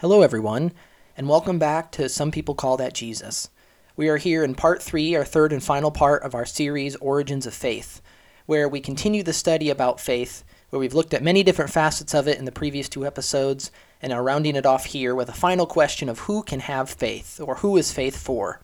Hello, everyone, and welcome back to Some People Call That Jesus. We are here in part three, our third and final part of our series, Origins of Faith, where we continue the study about faith, where we've looked at many different facets of it in the previous two episodes, and are rounding it off here with a final question of who can have faith, or who is faith for.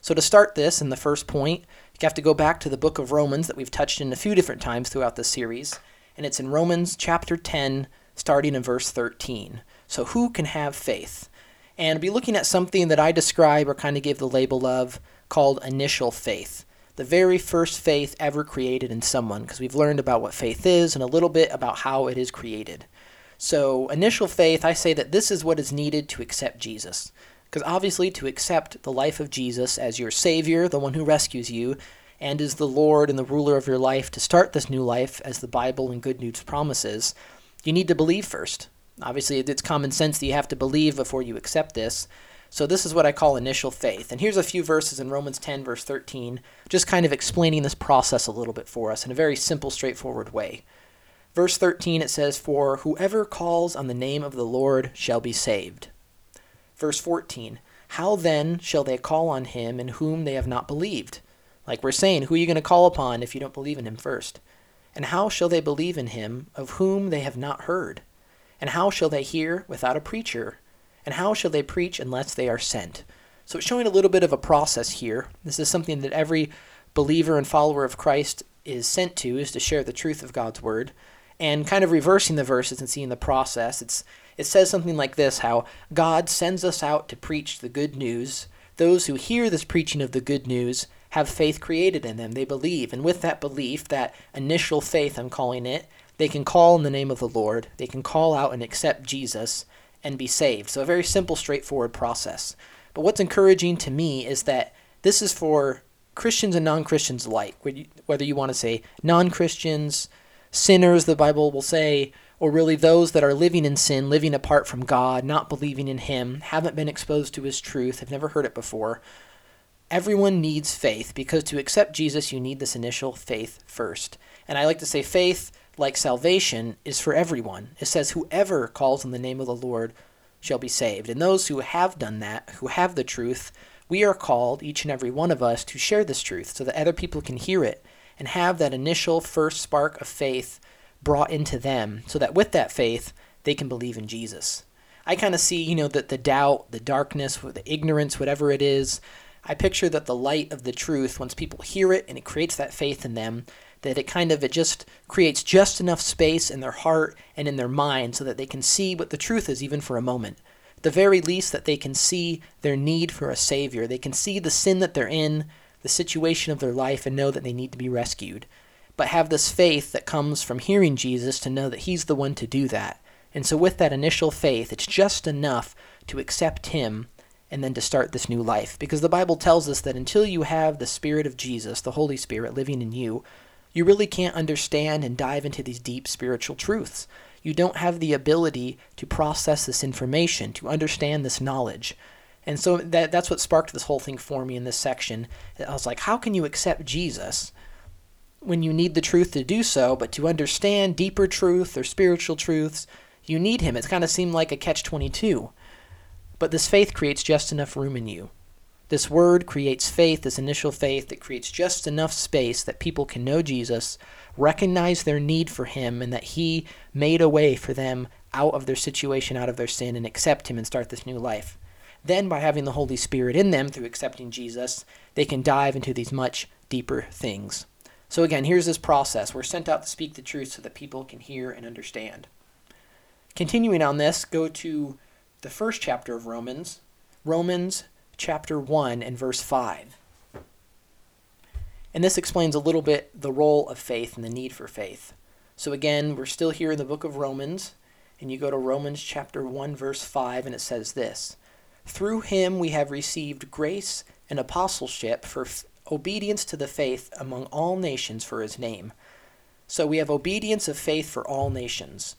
So, to start this, in the first point, you have to go back to the book of Romans that we've touched in a few different times throughout this series, and it's in Romans chapter 10, starting in verse 13. So, who can have faith? And be looking at something that I describe or kind of give the label of called initial faith. The very first faith ever created in someone, because we've learned about what faith is and a little bit about how it is created. So, initial faith, I say that this is what is needed to accept Jesus. Because obviously, to accept the life of Jesus as your Savior, the one who rescues you, and is the Lord and the ruler of your life to start this new life, as the Bible and Good News promises, you need to believe first. Obviously, it's common sense that you have to believe before you accept this. So, this is what I call initial faith. And here's a few verses in Romans 10, verse 13, just kind of explaining this process a little bit for us in a very simple, straightforward way. Verse 13, it says, For whoever calls on the name of the Lord shall be saved. Verse 14, How then shall they call on him in whom they have not believed? Like we're saying, who are you going to call upon if you don't believe in him first? And how shall they believe in him of whom they have not heard? And how shall they hear without a preacher? And how shall they preach unless they are sent? So it's showing a little bit of a process here. This is something that every believer and follower of Christ is sent to, is to share the truth of God's word. And kind of reversing the verses and seeing the process, it's it says something like this how God sends us out to preach the good news. Those who hear this preaching of the good news have faith created in them. They believe. And with that belief, that initial faith, I'm calling it, they can call in the name of the Lord, they can call out and accept Jesus and be saved. So, a very simple, straightforward process. But what's encouraging to me is that this is for Christians and non Christians alike, whether you want to say non Christians, sinners, the Bible will say, or really those that are living in sin, living apart from God, not believing in Him, haven't been exposed to His truth, have never heard it before. Everyone needs faith because to accept Jesus, you need this initial faith first. And I like to say faith like salvation, is for everyone. It says, Whoever calls on the name of the Lord shall be saved. And those who have done that, who have the truth, we are called, each and every one of us, to share this truth so that other people can hear it and have that initial first spark of faith brought into them so that with that faith, they can believe in Jesus. I kind of see, you know, that the doubt, the darkness, the ignorance, whatever it is, I picture that the light of the truth, once people hear it and it creates that faith in them, that it kind of it just creates just enough space in their heart and in their mind so that they can see what the truth is even for a moment. The very least that they can see their need for a savior. They can see the sin that they're in the situation of their life and know that they need to be rescued. But have this faith that comes from hearing Jesus to know that he's the one to do that. And so with that initial faith it's just enough to accept him and then to start this new life. Because the Bible tells us that until you have the Spirit of Jesus, the Holy Spirit, living in you, you really can't understand and dive into these deep spiritual truths. You don't have the ability to process this information, to understand this knowledge. And so that, that's what sparked this whole thing for me in this section. I was like, how can you accept Jesus when you need the truth to do so, but to understand deeper truth or spiritual truths, you need him? It kind of seemed like a catch 22. But this faith creates just enough room in you this word creates faith, this initial faith that creates just enough space that people can know Jesus, recognize their need for Him, and that He made a way for them out of their situation, out of their sin, and accept Him and start this new life. Then, by having the Holy Spirit in them through accepting Jesus, they can dive into these much deeper things. So, again, here's this process. We're sent out to speak the truth so that people can hear and understand. Continuing on this, go to the first chapter of Romans, Romans chapter 1 and verse 5. And this explains a little bit the role of faith and the need for faith. So again, we're still here in the book of Romans, and you go to Romans chapter 1 verse 5 and it says this: Through him we have received grace and apostleship for f- obedience to the faith among all nations for his name. So we have obedience of faith for all nations.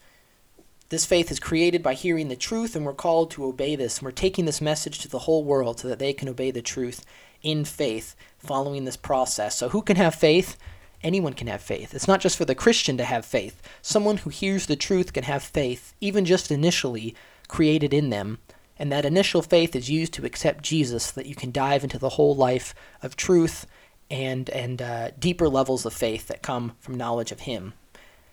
This faith is created by hearing the truth, and we're called to obey this. And we're taking this message to the whole world so that they can obey the truth in faith, following this process. So, who can have faith? Anyone can have faith. It's not just for the Christian to have faith. Someone who hears the truth can have faith, even just initially created in them, And that initial faith is used to accept Jesus so that you can dive into the whole life of truth and, and uh, deeper levels of faith that come from knowledge of Him.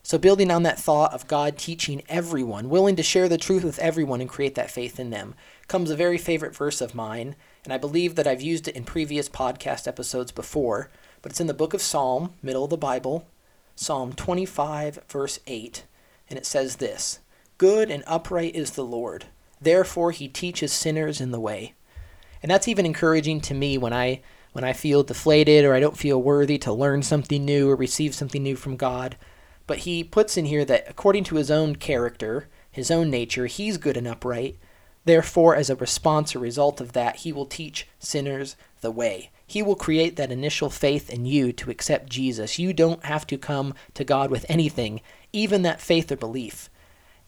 So, building on that thought of God teaching everyone, willing to share the truth with everyone and create that faith in them, comes a very favorite verse of mine. And I believe that I've used it in previous podcast episodes before, but it's in the book of Psalm, middle of the Bible, Psalm 25, verse 8. And it says this Good and upright is the Lord Therefore he teaches sinners in the way. And that's even encouraging to me when I when I feel deflated or I don't feel worthy to learn something new or receive something new from God. But he puts in here that according to his own character, his own nature, he's good and upright. Therefore, as a response or result of that, he will teach sinners the way. He will create that initial faith in you to accept Jesus. You don't have to come to God with anything, even that faith or belief.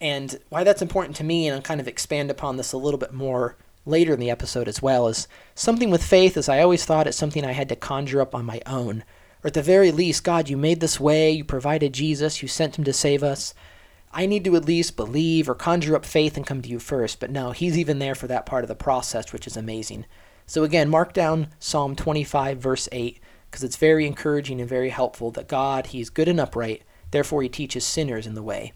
And why that's important to me, and I'll kind of expand upon this a little bit more later in the episode as well, is something with faith, as I always thought it's something I had to conjure up on my own. Or at the very least, God, you made this way, you provided Jesus, you sent him to save us. I need to at least believe or conjure up faith and come to you first. But no, he's even there for that part of the process, which is amazing. So again, mark down Psalm 25, verse 8, because it's very encouraging and very helpful that God, he's good and upright, therefore he teaches sinners in the way.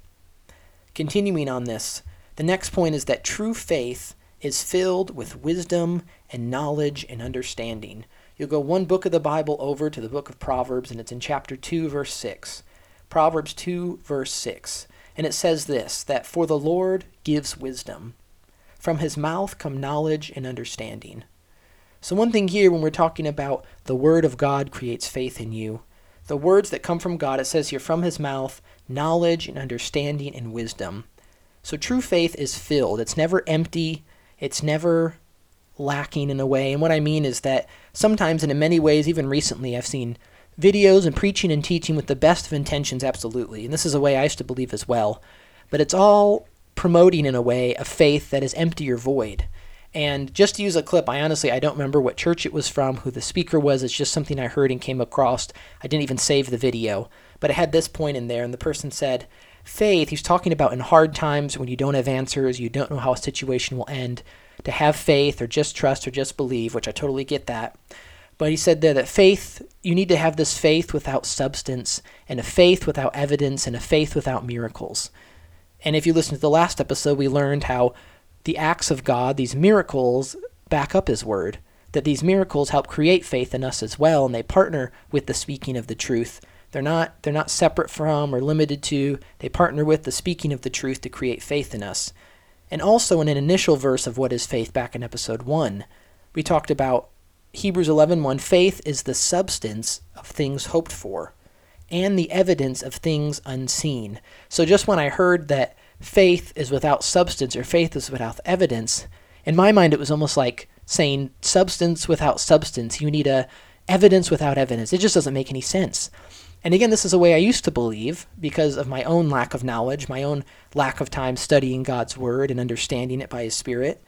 Continuing on this, the next point is that true faith is filled with wisdom and knowledge and understanding. You'll go one book of the Bible over to the book of Proverbs, and it's in chapter 2, verse 6. Proverbs 2, verse 6. And it says this that for the Lord gives wisdom. From his mouth come knowledge and understanding. So, one thing here, when we're talking about the Word of God creates faith in you, the words that come from God, it says here, from his mouth knowledge and understanding and wisdom. So true faith is filled. It's never empty. It's never lacking in a way. And what I mean is that sometimes, and in many ways, even recently, I've seen videos and preaching and teaching with the best of intentions, absolutely. And this is a way I used to believe as well. But it's all promoting, in a way, a faith that is empty or void. And just to use a clip, I honestly I don't remember what church it was from, who the speaker was. It's just something I heard and came across. I didn't even save the video, but it had this point in there, and the person said, "Faith." He's talking about in hard times when you don't have answers, you don't know how a situation will end. To have faith or just trust or just believe, which I totally get that. But he said there that faith, you need to have this faith without substance, and a faith without evidence, and a faith without miracles. And if you listen to the last episode, we learned how the acts of God, these miracles, back up His word. That these miracles help create faith in us as well, and they partner with the speaking of the truth. They're not they're not separate from or limited to. They partner with the speaking of the truth to create faith in us. And also in an initial verse of what is faith back in episode 1, we talked about Hebrews 11:1 faith is the substance of things hoped for and the evidence of things unseen. So just when I heard that faith is without substance or faith is without evidence, in my mind it was almost like saying substance without substance. You need a evidence without evidence. It just doesn't make any sense. And again, this is a way I used to believe because of my own lack of knowledge, my own lack of time studying God's Word and understanding it by His Spirit.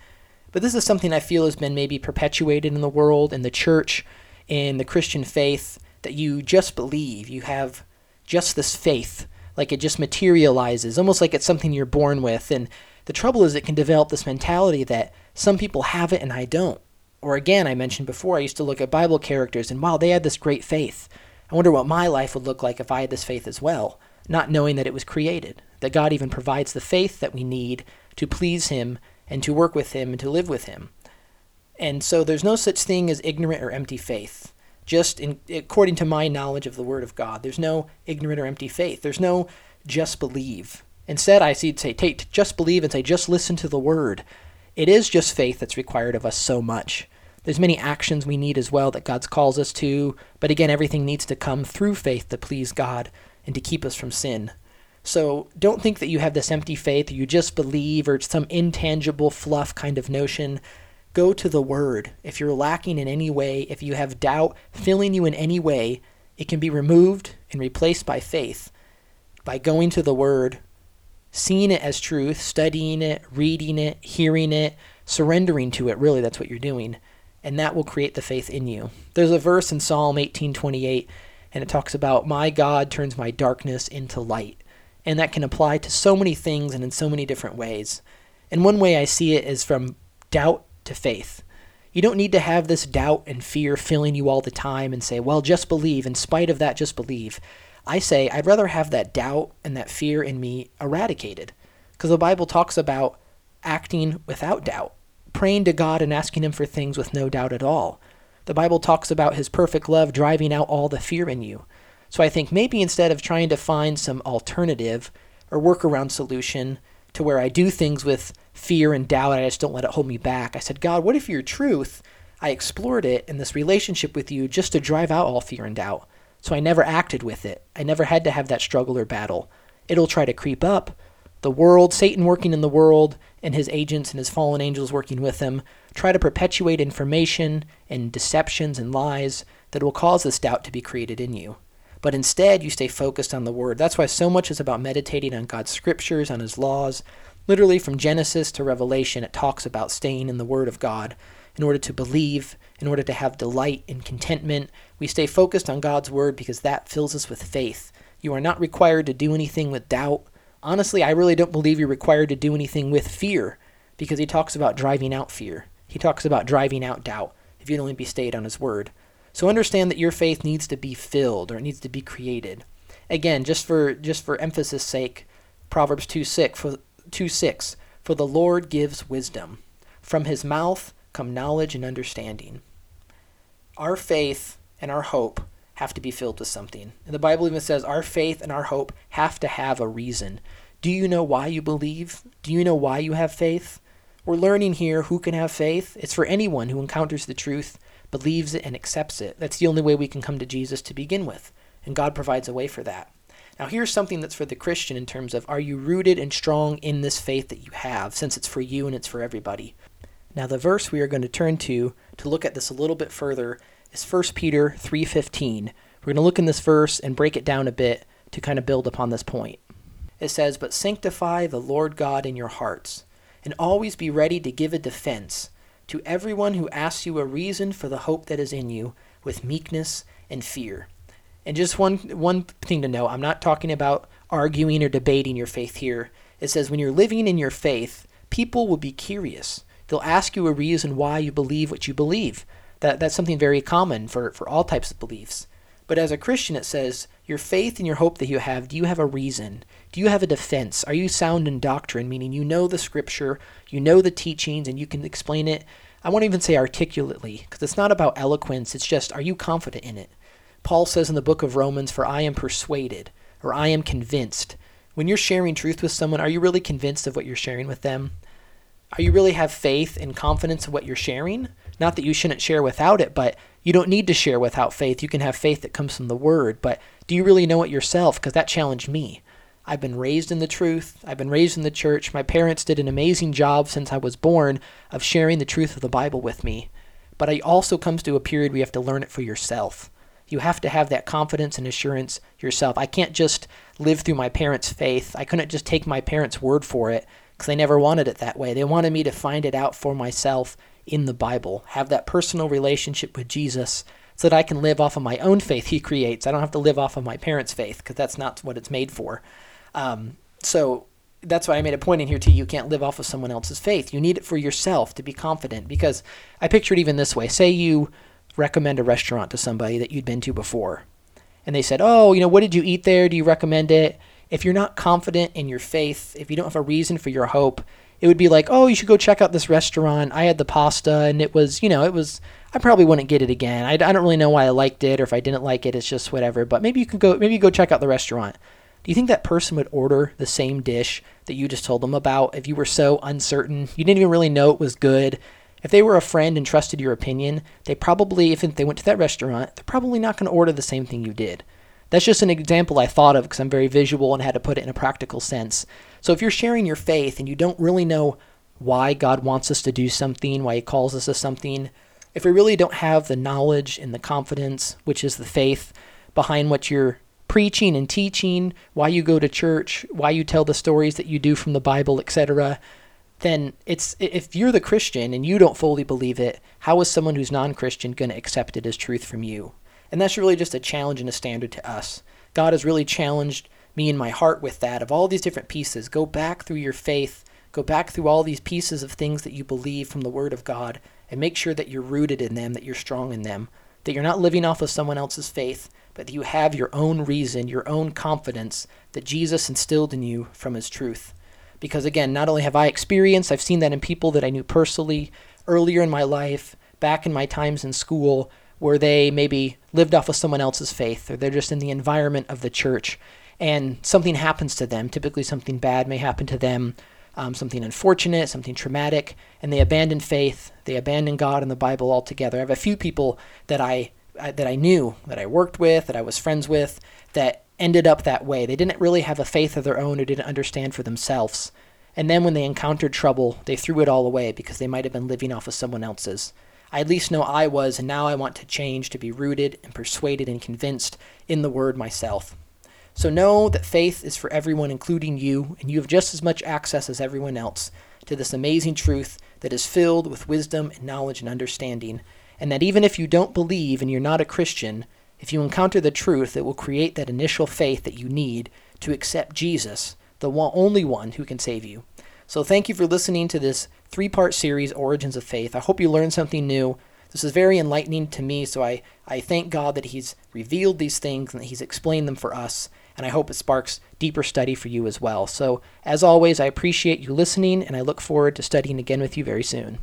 But this is something I feel has been maybe perpetuated in the world, in the church, in the Christian faith, that you just believe. You have just this faith like it just materializes, almost like it's something you're born with. And the trouble is, it can develop this mentality that some people have it and I don't. Or again, I mentioned before, I used to look at Bible characters and wow, they had this great faith. I wonder what my life would look like if I had this faith as well, not knowing that it was created, that God even provides the faith that we need to please Him and to work with Him and to live with Him. And so there's no such thing as ignorant or empty faith just in, according to my knowledge of the Word of God. There's no ignorant or empty faith. There's no just believe. Instead, I see say take just believe and say just listen to the Word. It is just faith that's required of us so much. There's many actions we need as well that God's calls us to, but again, everything needs to come through faith to please God and to keep us from sin. So don't think that you have this empty faith, you just believe, or it's some intangible fluff kind of notion. Go to the Word. If you're lacking in any way, if you have doubt filling you in any way, it can be removed and replaced by faith by going to the Word, seeing it as truth, studying it, reading it, hearing it, surrendering to it. Really, that's what you're doing. And that will create the faith in you. There's a verse in Psalm 18:28 and it talks about my God turns my darkness into light. And that can apply to so many things and in so many different ways. And one way I see it is from doubt to faith. You don't need to have this doubt and fear filling you all the time and say, well, just believe. In spite of that, just believe. I say, I'd rather have that doubt and that fear in me eradicated. Because the Bible talks about acting without doubt, praying to God and asking Him for things with no doubt at all. The Bible talks about His perfect love driving out all the fear in you. So I think maybe instead of trying to find some alternative or workaround solution to where I do things with fear and doubt. I just don't let it hold me back. I said, God, what if your truth, I explored it in this relationship with you just to drive out all fear and doubt? So I never acted with it. I never had to have that struggle or battle. It'll try to creep up. The world, Satan working in the world, and his agents and his fallen angels working with him, try to perpetuate information and deceptions and lies that will cause this doubt to be created in you. But instead, you stay focused on the Word. That's why so much is about meditating on God's scriptures, on His laws, Literally, from Genesis to Revelation, it talks about staying in the Word of God. In order to believe, in order to have delight and contentment, we stay focused on God's Word because that fills us with faith. You are not required to do anything with doubt. Honestly, I really don't believe you're required to do anything with fear because he talks about driving out fear. He talks about driving out doubt if you'd only be stayed on his word. So understand that your faith needs to be filled or it needs to be created. Again, just for just for emphasis sake, Proverbs 2 6, for 2 6 For the Lord gives wisdom. From his mouth come knowledge and understanding. Our faith and our hope have to be filled with something. And the Bible even says our faith and our hope have to have a reason. Do you know why you believe? Do you know why you have faith? We're learning here who can have faith. It's for anyone who encounters the truth, believes it, and accepts it. That's the only way we can come to Jesus to begin with. And God provides a way for that. Now, here's something that's for the Christian in terms of are you rooted and strong in this faith that you have, since it's for you and it's for everybody. Now, the verse we are going to turn to to look at this a little bit further is 1 Peter 3:15. We're going to look in this verse and break it down a bit to kind of build upon this point. It says, "But sanctify the Lord God in your hearts, and always be ready to give a defense to everyone who asks you a reason for the hope that is in you with meekness and fear." And just one one thing to know, I'm not talking about arguing or debating your faith here. It says when you're living in your faith, people will be curious. They'll ask you a reason why you believe what you believe. That that's something very common for, for all types of beliefs. But as a Christian it says, your faith and your hope that you have, do you have a reason? Do you have a defense? Are you sound in doctrine, meaning you know the scripture, you know the teachings, and you can explain it? I won't even say articulately, because it's not about eloquence, it's just are you confident in it? Paul says in the book of Romans, For I am persuaded, or I am convinced. When you're sharing truth with someone, are you really convinced of what you're sharing with them? Are you really have faith and confidence in what you're sharing? Not that you shouldn't share without it, but you don't need to share without faith. You can have faith that comes from the Word, but do you really know it yourself? Because that challenged me. I've been raised in the truth. I've been raised in the church. My parents did an amazing job since I was born of sharing the truth of the Bible with me. But it also comes to a period where you have to learn it for yourself. You have to have that confidence and assurance yourself. I can't just live through my parents' faith. I couldn't just take my parents' word for it because they never wanted it that way. They wanted me to find it out for myself in the Bible, have that personal relationship with Jesus so that I can live off of my own faith he creates. I don't have to live off of my parents' faith because that's not what it's made for. Um, so that's why I made a point in here too. You can't live off of someone else's faith. You need it for yourself to be confident because I picture it even this way. Say you recommend a restaurant to somebody that you'd been to before. And they said, Oh, you know, what did you eat there? Do you recommend it? If you're not confident in your faith, if you don't have a reason for your hope, it would be like, Oh, you should go check out this restaurant. I had the pasta and it was, you know, it was, I probably wouldn't get it again. I, I don't really know why I liked it or if I didn't like it, it's just whatever. But maybe you can go, maybe you go check out the restaurant. Do you think that person would order the same dish that you just told them about if you were so uncertain? You didn't even really know it was good if they were a friend and trusted your opinion, they probably, if they went to that restaurant, they're probably not going to order the same thing you did. That's just an example I thought of because I'm very visual and had to put it in a practical sense. So if you're sharing your faith and you don't really know why God wants us to do something, why He calls us to something, if we really don't have the knowledge and the confidence, which is the faith behind what you're preaching and teaching, why you go to church, why you tell the stories that you do from the Bible, etc., then it's if you're the Christian and you don't fully believe it, how is someone who's non-Christian going to accept it as truth from you? And that's really just a challenge and a standard to us. God has really challenged me in my heart with that of all these different pieces. Go back through your faith, Go back through all these pieces of things that you believe from the Word of God and make sure that you're rooted in them, that you're strong in them, that you're not living off of someone else's faith, but that you have your own reason, your own confidence that Jesus instilled in you from His truth. Because again, not only have I experienced, I've seen that in people that I knew personally earlier in my life, back in my times in school, where they maybe lived off of someone else's faith or they're just in the environment of the church and something happens to them. Typically, something bad may happen to them, um, something unfortunate, something traumatic, and they abandon faith. They abandon God and the Bible altogether. I have a few people that I, I that I knew, that I worked with, that I was friends with, that ended up that way. They didn't really have a faith of their own or didn't understand for themselves. And then when they encountered trouble, they threw it all away because they might have been living off of someone else's. I at least know I was, and now I want to change to be rooted and persuaded and convinced in the Word myself. So know that faith is for everyone, including you, and you have just as much access as everyone else to this amazing truth that is filled with wisdom and knowledge and understanding, and that even if you don't believe and you're not a Christian, if you encounter the truth, it will create that initial faith that you need to accept Jesus, the one, only one who can save you. So thank you for listening to this three part series, Origins of Faith. I hope you learned something new. This is very enlightening to me, so I, I thank God that He's revealed these things and that He's explained them for us, and I hope it sparks deeper study for you as well. So, as always, I appreciate you listening, and I look forward to studying again with you very soon.